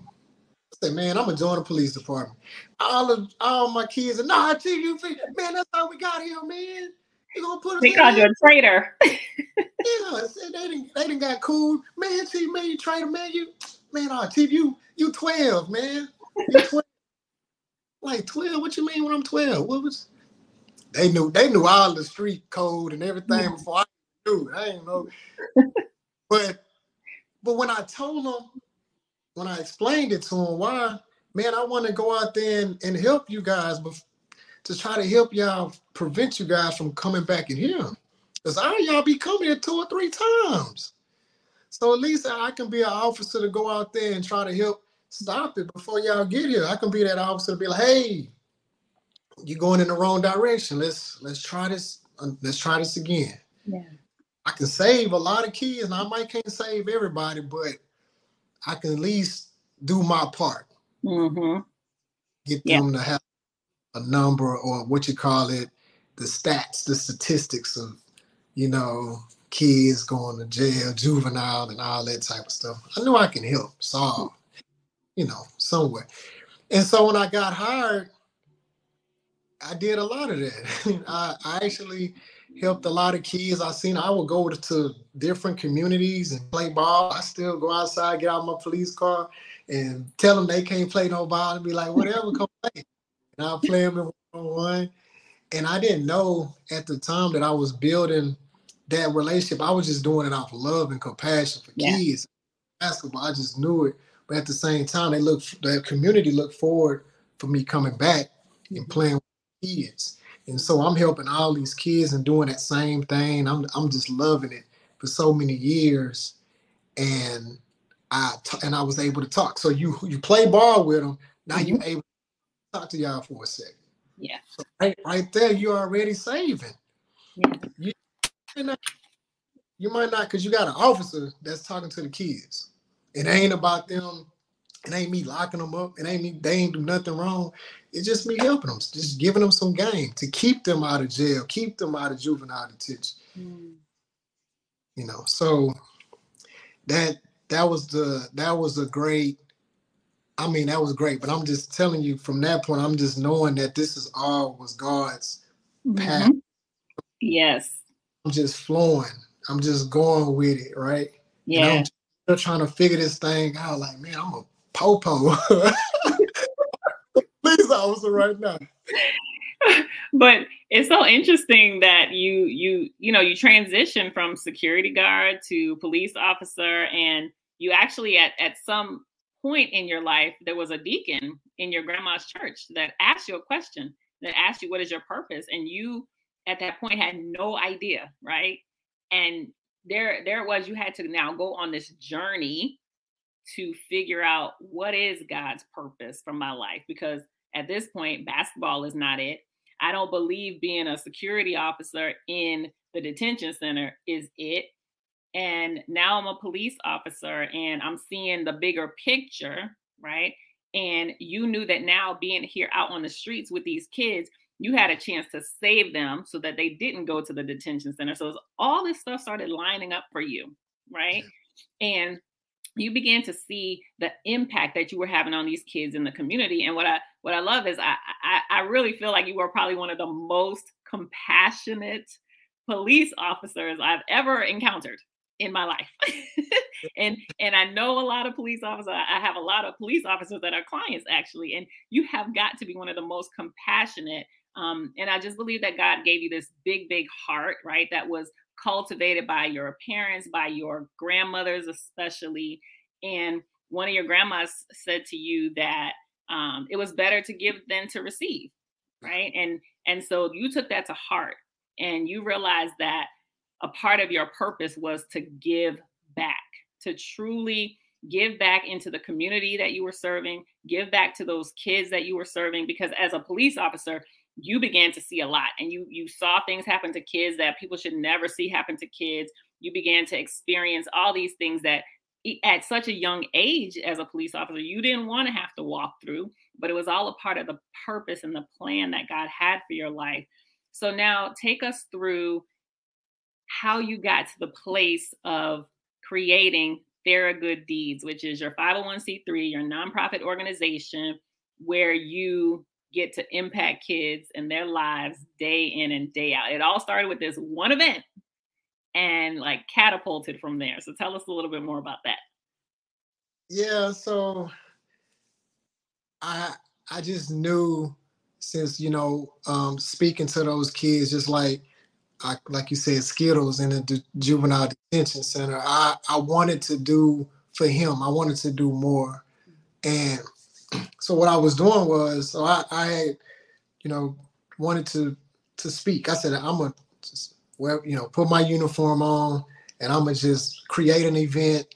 I said, man, I'm gonna join the police department. All of all my kids are nah, you man, that's how we got here, man. You gonna put us They called you a traitor. yeah, they didn't they didn't got cool. Man, Chief, man, you traitor, man, you man, oh, Chief, you you 12, man. You 12. like 12, what you mean when I'm 12? What was they knew they knew all the street code and everything mm. before I knew. I didn't know. but but when I told them, when I explained it to him, why, man, I want to go out there and, and help you guys, but to try to help y'all prevent you guys from coming back in here. Because I y'all be coming here two or three times. So at least I can be an officer to go out there and try to help stop it before y'all get here. I can be that officer to be like, hey, you're going in the wrong direction. Let's let's try this. Let's try this again. Yeah. I can save a lot of kids, and I might can't save everybody, but I can at least do my part. Mm-hmm. Get Yeah. them to have a number or what you call it, the stats, the statistics of, you know, kids going to jail, juvenile, and all that type of stuff. I knew I can help solve, you know, somewhere. And so when I got hired, I did a lot of that. I, I actually helped a lot of kids. I seen I would go to, different communities and play ball. I still go outside, get out my police car, and tell them they can't play no ball and be like, whatever, come play. And I'll play them in one on one. And I didn't know at the time that I was building that relationship. I was just doing it out of love and compassion for Yeah. kids. Basketball, I just knew it. But at the same time, they look the community looked forward for me coming back and mm-hmm. playing with kids. And so I'm helping all these kids and doing that same thing. I'm I'm just loving it for so many years. And I t- and I was able to talk. So you you play ball with them. Now you mm-hmm. able to talk to y'all for a second. Yeah. So right, right there, you're already saving. Yeah. You, you, know, you might not because you got an officer that's talking to the kids. It ain't about them. It ain't me locking them up. It ain't me. They ain't do nothing wrong. It's just me helping them, just giving them some game to keep them out of jail, keep them out of juvenile detention. Mm. You know, so that that was the that was a great. I mean, that was great. But I'm just telling you, from that point, I'm just knowing that this is all was God's path. Mhm. Yes. I'm just flowing. I'm just going with it, right? And Yeah. I'm still trying to figure this thing out. Like, man, I'm a popo. Officer right now. but it's so interesting that you you you know you transition from security guard to police officer and you actually at at some point in your life there was a deacon in your grandma's church that asked you a question that asked you what is your purpose and you at that point had no idea right and there there was you had to now go on this journey to figure out what is God's purpose for my life because at this point basketball is not it I don't believe being a security officer in the detention center is it. And now I'm a police officer and I'm seeing the bigger picture, right? And you knew that now being here out on the streets with these kids, you had a chance to save them so that they didn't go to the detention center. So all this stuff started lining up for you, right? And you began to see the impact that you were having on these kids in the community. And what I what I love is I I, I really feel like you were probably one of the most compassionate police officers I've ever encountered in my life. and and I know a lot of police officers. I have a lot of police officers that are clients actually, and you have got to be one of the most compassionate. Um, and I just believe that God gave you this big, big heart, right? That was cultivated by your parents, by your grandmothers, especially. And one of your grandmas said to you that um, it was better to give than to receive, right? And and so you took that to heart, and you realized that a part of your purpose was to give back, to truly give back into the community that you were serving, give back to those kids that you were serving because as a police officer, you began to see a lot and you you saw things happen to kids that people should never see happen to kids. You began to experience all these things that at such a young age as a police officer you didn't want to have to walk through, but it was all a part of the purpose and the plan that God had for your life. So now take us through how you got to the place of creating Theragood Deeds, which is your 501c3, your nonprofit organization where you get to impact kids and their lives day in and day out. It all started with this one event and like catapulted from there. So tell us a little bit more about that. Yeah, so I I just knew since you know um, speaking to those kids, just like I, like you said, Skittles in the juvenile detention center. I I wanted to do for him. I wanted to do more, and so what I was doing was, so I I had, you know wanted to to speak. I said I'm gonna just wear you know put my uniform on, and I'm gonna just create an event,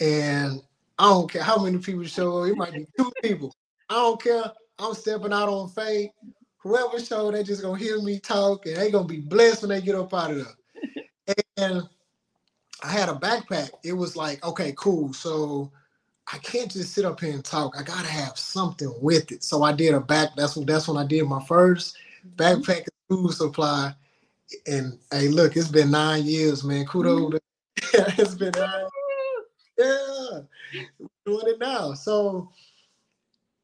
and I don't care how many people show up. It might be two people. I don't care. I'm stepping out on faith whoever show, they just gonna hear me talk and they gonna be blessed when they get up out of there. and I had a backpack. It was like, okay, cool. So I can't just sit up here and talk. I gotta have something with it. So I did a back. That's when that's when I did my first mm-hmm. backpack school supply. And hey, look, it's been nine years, man. Kudos. Mm-hmm. it's been nine. Yeah, doing it now. So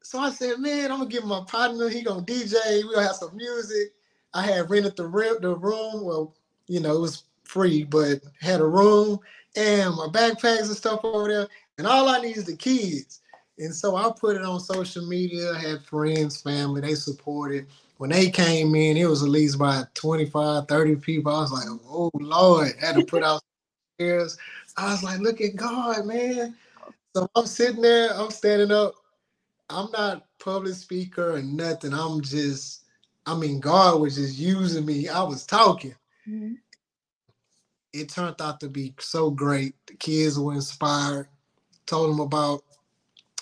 so I said, man, I'm gonna give my partner. He gonna DJ. We gonna have some music. I had rented the rent the room. Well, you know, it was free, but had a room and my backpacks and stuff over there. And all I need is the kids. And so I put it on social media. I had friends, family, they supported. When they came in, it was at least about 25, 30 people. I was like, oh Lord, had to put out chairs. I was like, look at God, man. So I'm sitting there, I'm standing up I'm not public speaker or nothing. I'm just, I mean, God was just using me. I was talking. Mm-hmm. It turned out to be so great. The kids were inspired. Told them about,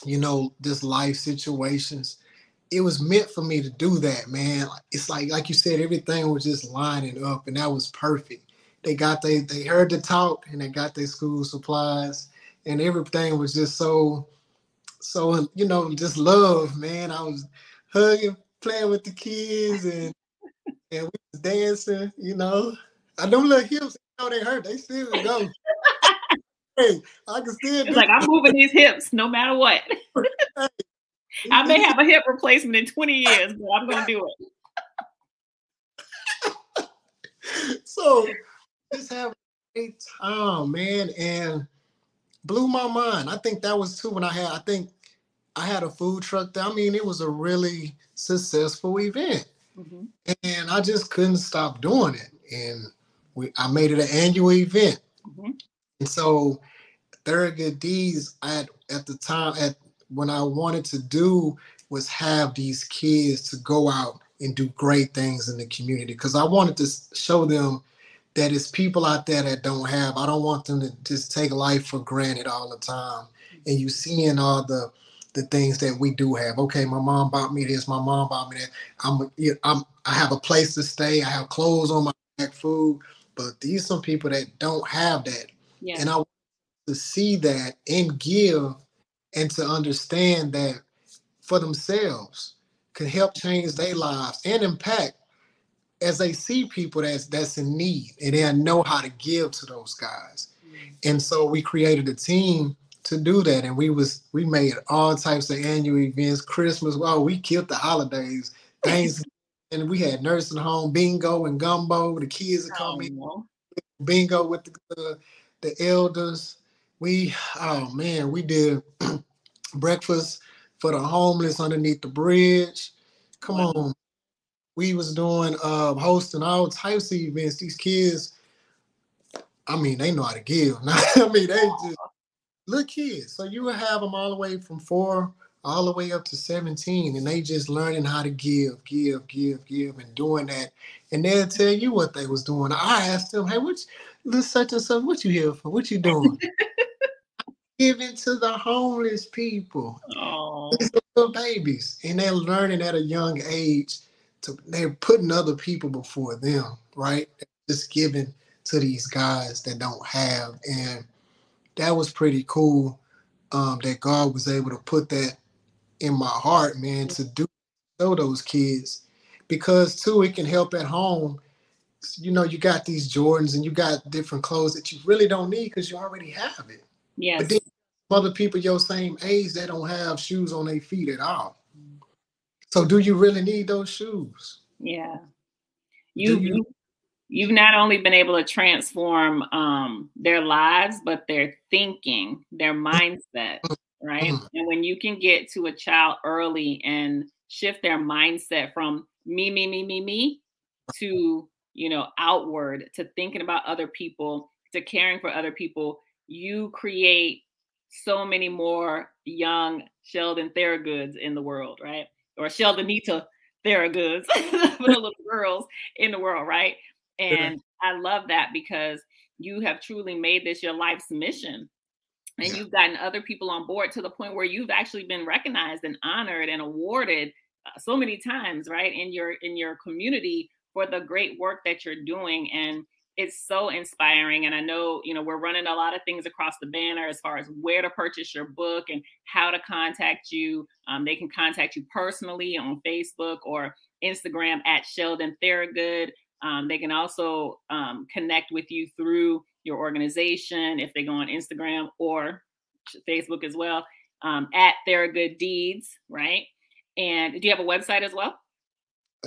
you know, this life situations. It was meant for me to do that, man. It's like, like you said, everything was just lining up, and that was perfect. They got they they heard the talk, and they got their school supplies, and everything was just so so you know, just love, man. I was hugging, playing with the kids, and and we was dancing. You know, I them little hips, you know, they hurt. They still go. Hey, I can still. It's like I'm moving these hips no matter what. hey, I may have a hip replacement in 20 years, but I'm gonna do it. so just have a great time, man, and blew my mind. I think that was too when I had. I think I had a food truck there. I mean, it was a really successful event. Mm-hmm. And I just couldn't stop doing it. And we I made it an annual event. Mm-hmm. And so Theragood Deeds at at the time at when I wanted to do was have these kids to go out and do great things in the community because I wanted to show them that it's people out there that don't have. I don't want them to just take life for granted all the time. And you seeing all the the things that we do have. Okay, my mom bought me this. My mom bought me that. I'm, I'm, I have a place to stay. I have clothes on my back, food. But these some people that don't have that, yeah. and I want to see that and give, and to understand that for themselves can help change their lives and impact as they see people that's that's in need and they know how to give to those guys. Mm-hmm. And so we created a team to do that. And we was we made all types of annual events, Christmas. Well, we killed the holidays, Thanksgiving, and we had nursing home bingo and gumbo. The kids would come in, bingo with the, the, the elders. We oh man, we did breakfast for the homeless underneath the bridge. Come wow. on. We was doing uh hosting all types of events. These kids, I mean, they know how to give. I mean, they just little kids. So you would have them all the way from four all the way up to 17 and they just learning how to give give give give and doing that and they'll tell you what they was doing i asked them hey what this such and such what you here for? What you doing? Giving to the homeless people. These little babies and they're learning at a young age to they're putting other people before them right? Just giving to these guys that don't have and that was pretty cool um, that god was able to put that in my heart, man, to do show those kids because too it can help at home. You know, you got these Jordans and you got different clothes that you really don't need because you already have it. Yes. But then other people your same age they don't have shoes on their feet at all. So do you really need those shoes? Yeah. You, you you've not only been able to transform um, their lives, but their thinking, their mindset. Mm right? Mm. And when you can get to a child early and shift their mindset from me, me, me, me, me to, you know, outward to thinking about other people, to caring for other people, you create so many more young Sheldon Theragoods in the world, right? Or Sheldonita Theragoods for the little girls in the world, right? And I love that because you have truly made this your life's mission and yeah. you've gotten other people on board to the point where you've actually been recognized and honored and awarded uh, so many times right in your in your community for the great work that you're doing and it's so inspiring and i know you know we're running a lot of things across the banner as far as where to purchase your book and how to contact you um, they can contact you personally on facebook or instagram at sheldon Theragood um, they can also um, connect with you through your organization if they go on Instagram or Facebook as well um, at Theragood Deeds, right? And do you have a website as well?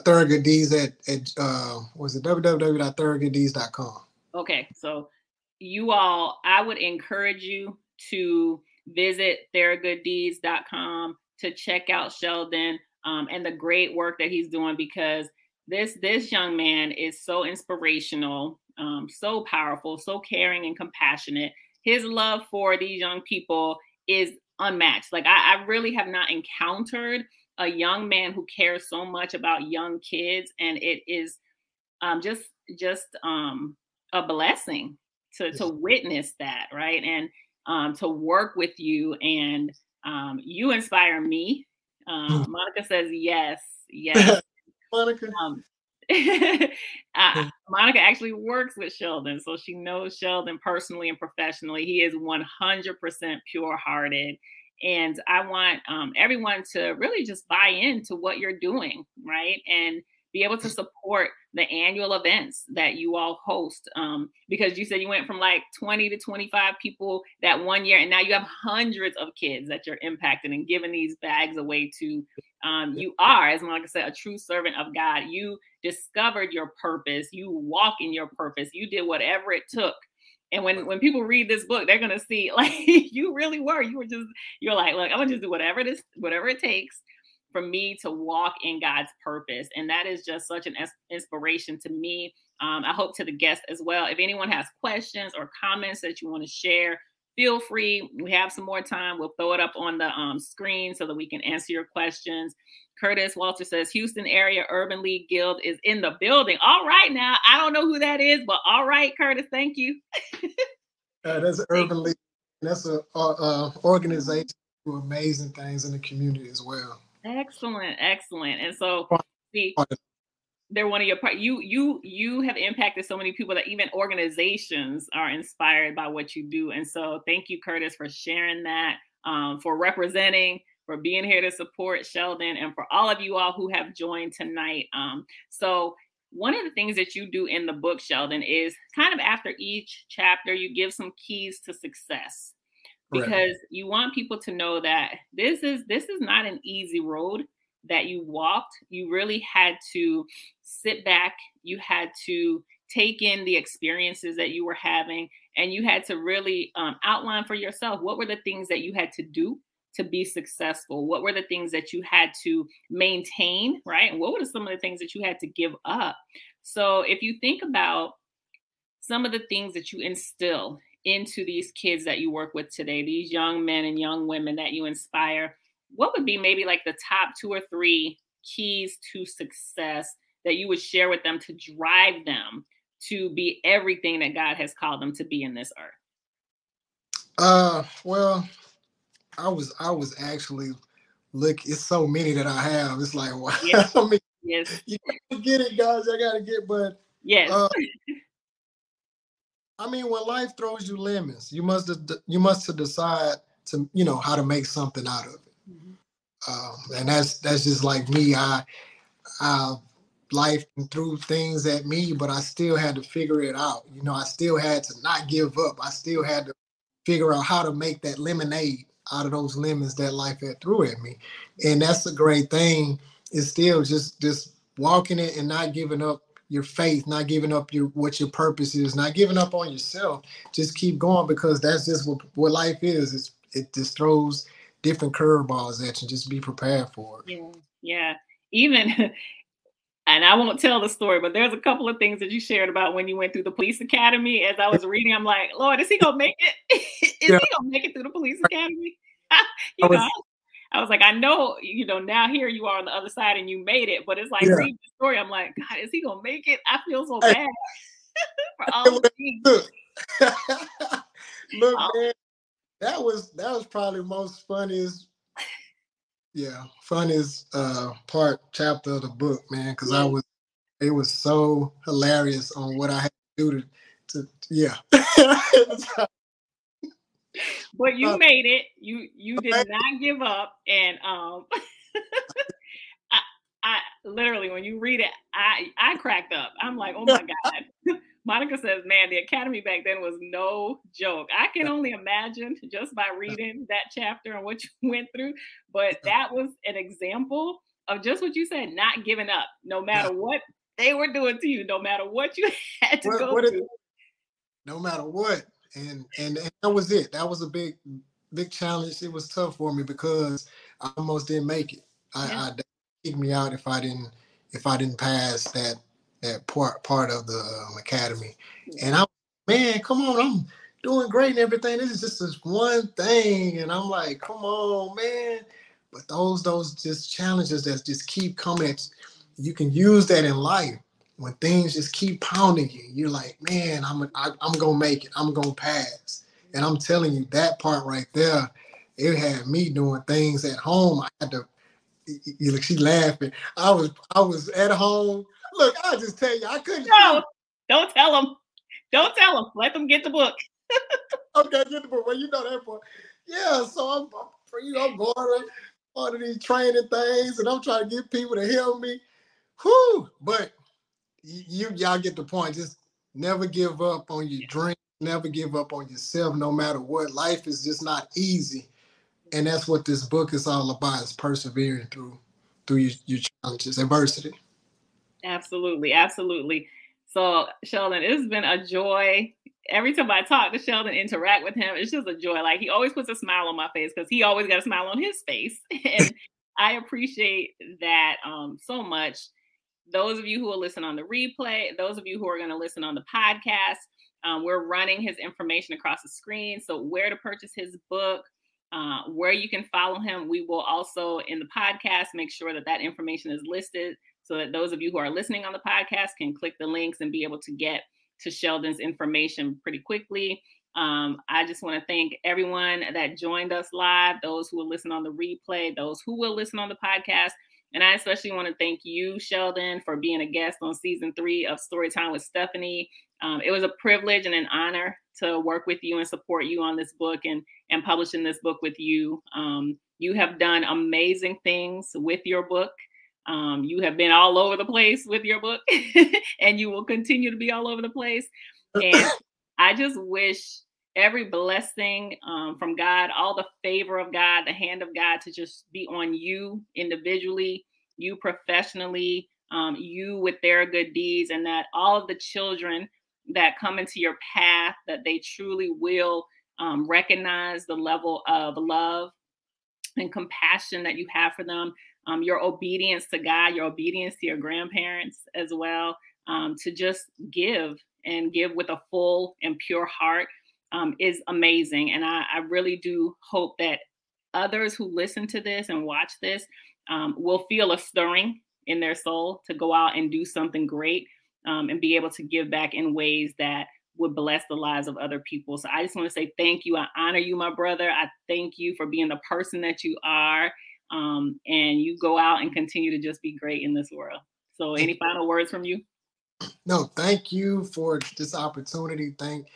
Theragood Deeds at, at uh, was it www.theragooddeeds.com. Okay, so you all, I would encourage you to visit theragooddeeds.com to check out Sheldon um, and the great work that he's doing because this this young man is so inspirational um, so powerful, so caring and compassionate. His love for these young people is unmatched. Like I, I really have not encountered a young man who cares so much about young kids, and it is um, just just um, a blessing to to witness that, right? And um, to work with you, and um, you inspire me. Um, hmm. Monica says yes, yes. Monica. Um, uh, Monica actually works with Sheldon, so she knows Sheldon personally and professionally. He is 100% pure hearted. And I want um, everyone to really just buy into what you're doing, right? And be able to support the annual events that you all host. Um, because you said you went from like 20 to 25 people that one year, and now you have hundreds of kids that you're impacting and giving these bags away to. Um, you are, as Monica said, a true servant of God. You discovered your purpose. You walk in your purpose. You did whatever it took. And when when people read this book, they're gonna see like you really were. You were just you're like, look, I'm gonna just do whatever it is, whatever it takes for me to walk in God's purpose. And that is just such an inspiration to me. Um, I hope to the guests as well. If anyone has questions or comments that you want to share, feel free. We have some more time. We'll throw it up on the um, screen so that we can answer your questions. Curtis Walter says Houston Area Urban League Guild is in the building. All right, now I don't know who that is, but all right, Curtis, thank you. uh, that's Urban League. That's an uh, organization do amazing things in the community as well. Excellent, excellent. And so, see, they're one of your part. You you you have impacted so many people that even organizations are inspired by what you do. And so, thank you, Curtis, for sharing that, um, for representing, for being here to support Sheldon, and for all of you all who have joined tonight. Um, so. One of the things that you do in the book, Sheldon, is kind of after each chapter, you give some keys to success because right. you want people to know that this is this is not an easy road that you walked you really had to sit back you had to take in the experiences that you were having and you had to really um, outline for yourself what were the things that you had to do to be successful what were the things that you had to maintain right and what were some of the things that you had to give up so if you think about some of the things that you instill into these kids that you work with today, these young men and young women that you inspire. What would be maybe like the top two or three keys to success that you would share with them to drive them to be everything that God has called them to be in this earth? Uh, well, I was I was actually look. It's so many that I have. It's like wow. Yes. I mean, yes. You gotta get it, guys. I gotta get, but yes. Uh, I mean, when life throws you lemons, you must you must decide to you know how to make something out of it. Um, and that's that's just like me. I I life threw things at me, but I still had to figure it out. You know, I still had to not give up. I still had to figure out how to make that lemonade out of those lemons that life had threw at me. And that's a great thing. Is still just just walking it and not giving up your faith, not giving up your what your purpose is, not giving up on yourself. Just keep going because that's just what, what life is. It's, it just throws different curveballs at you. Just be prepared for it. Yeah, yeah. Even and I won't tell the story, but there's a couple of things that you shared about when you went through the police academy. As I was reading, I'm like, Lord, is he gonna make it? is yeah. he gonna make it through the police academy? you I was, know, I was like, I know, you know, now here you are on the other side and you made it, but it's like yeah. reading the story. I'm like, God, is he gonna make it? I feel so bad for all the things. Look, man, that was that was probably most funniest yeah, funniest uh part chapter of the book, man, because I was it was so hilarious on what I had to do to, to yeah. but you uh, made it. You you did not give up, and um, I I literally when you read it, I I cracked up. I'm like, oh my god. Monica says, man, the academy back then was no joke. I can only imagine just by reading that chapter and what you went through. But that was an example of just what you said, not giving up, no matter what they were doing to you, no matter what you had to what, go what through. It, no matter what. And, and and that was it. That was a big, big challenge. It was tough for me because I almost didn't make it. I, yeah. I kicked me out if I didn't if I didn't pass that that part part of the um, academy. And I, man, come on, I'm doing great and everything. This is just this one thing, and I'm like, come on, man. But those those just challenges that just keep coming. At, you can use that in life when things just keep pounding you. You're like, man, I'm I, am i am gonna make it. I'm gonna pass. And I'm telling you, that part right there, it had me doing things at home. I had to. You look, she laughing. I was I was at home Look, I'll just tell you, I couldn't. No, don't tell them. Don't tell them. Let them get the book. okay, get the book. Well, you know that part. Yeah, so I'm, I'm you know, I'm going on of these training things, and I'm trying to get people to help me. Whew. But you y'all get the point. Just never give up on your dream. Never give up on yourself, no matter what. Life is just not easy, and that's what this book is all about: is persevering through through your, your challenges, adversity. Absolutely, absolutely. So Sheldon, it's been a joy. Every time I talk to Sheldon, interact with him, it's just a joy. Like he always puts a smile on my face because he always got a smile on his face, and I appreciate that um, so much. Those of you who will listen on the replay, those of you who are going to listen on the podcast, um, we're running his information across the screen. So where to purchase his book, uh, where you can follow him. We will also in the podcast make sure that that information is listed so that those of you who are listening on the podcast can click the links and be able to get to Sheldon's information pretty quickly. Um, I just want to thank everyone that joined us live, those who will listen on the replay, those who will listen on the podcast. And I especially want to thank you, Sheldon, for being a guest on season three of Storytime with Stephanie. Um, it was a privilege and an honor to work with you and support you on this book and, and publishing this book with you. Um, you have done amazing things with your book. Um, you have been all over the place with your book, and you will continue to be all over the place. And I just wish every blessing um, from God, all the favor of God, the hand of God to just be on you individually, you professionally, um, you with Theragood Deeds, and that all of the children that come into your path, that they truly will um, recognize the level of love and compassion that you have for them um, your obedience to God, your obedience to your grandparents as well, um, to just give and give with a full and pure heart um, is amazing. And I, I really do hope that others who listen to this and watch this um, will feel a stirring in their soul to go out and do something great um, and be able to give back in ways that would bless the lives of other people. So I just want to say thank you. I honor you, my brother. I thank you for being the person that you are. Um, and you go out and continue to just be great in this world. So, any final words from you? No, thank you for this opportunity. Thank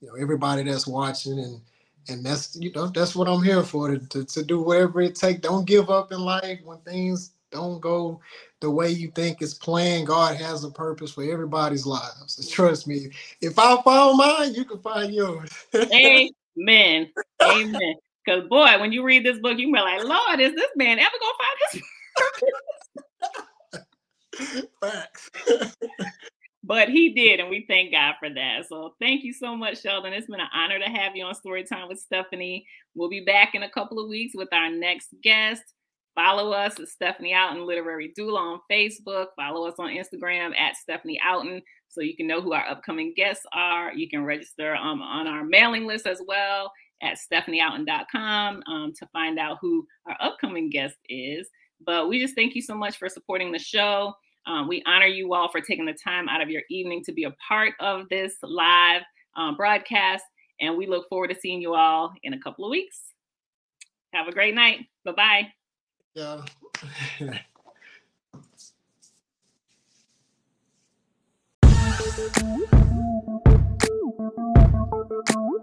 you know everybody that's watching and and that's you know that's what I'm here for to, to, to do whatever it takes. Don't give up in life when things don't go the way you think it's planned. God has a purpose for everybody's lives. Trust me. If I found mine, you can find yours. Amen. Amen. Because boy, when you read this book, you be like, Lord, is this man ever gonna find his Facts. but he did, and we thank God for that. So thank you so much, Sheldon. It's been an honor to have you on Storytime with Stephanie. We'll be back in a couple of weeks with our next guest. Follow us at Stephanie Outen Literary Doula on Facebook. Follow us on Instagram at Stephanie Outen so you can know who our upcoming guests are. You can register um, on our mailing list as well at stephanieouten.com um, to find out who our upcoming guest is. But we just thank you so much for supporting the show. Um, we honor you all for taking the time out of your evening to be a part of this live um, broadcast. And we look forward to seeing you all in a couple of weeks. Have a great night. Bye bye. Yeah. Thank you.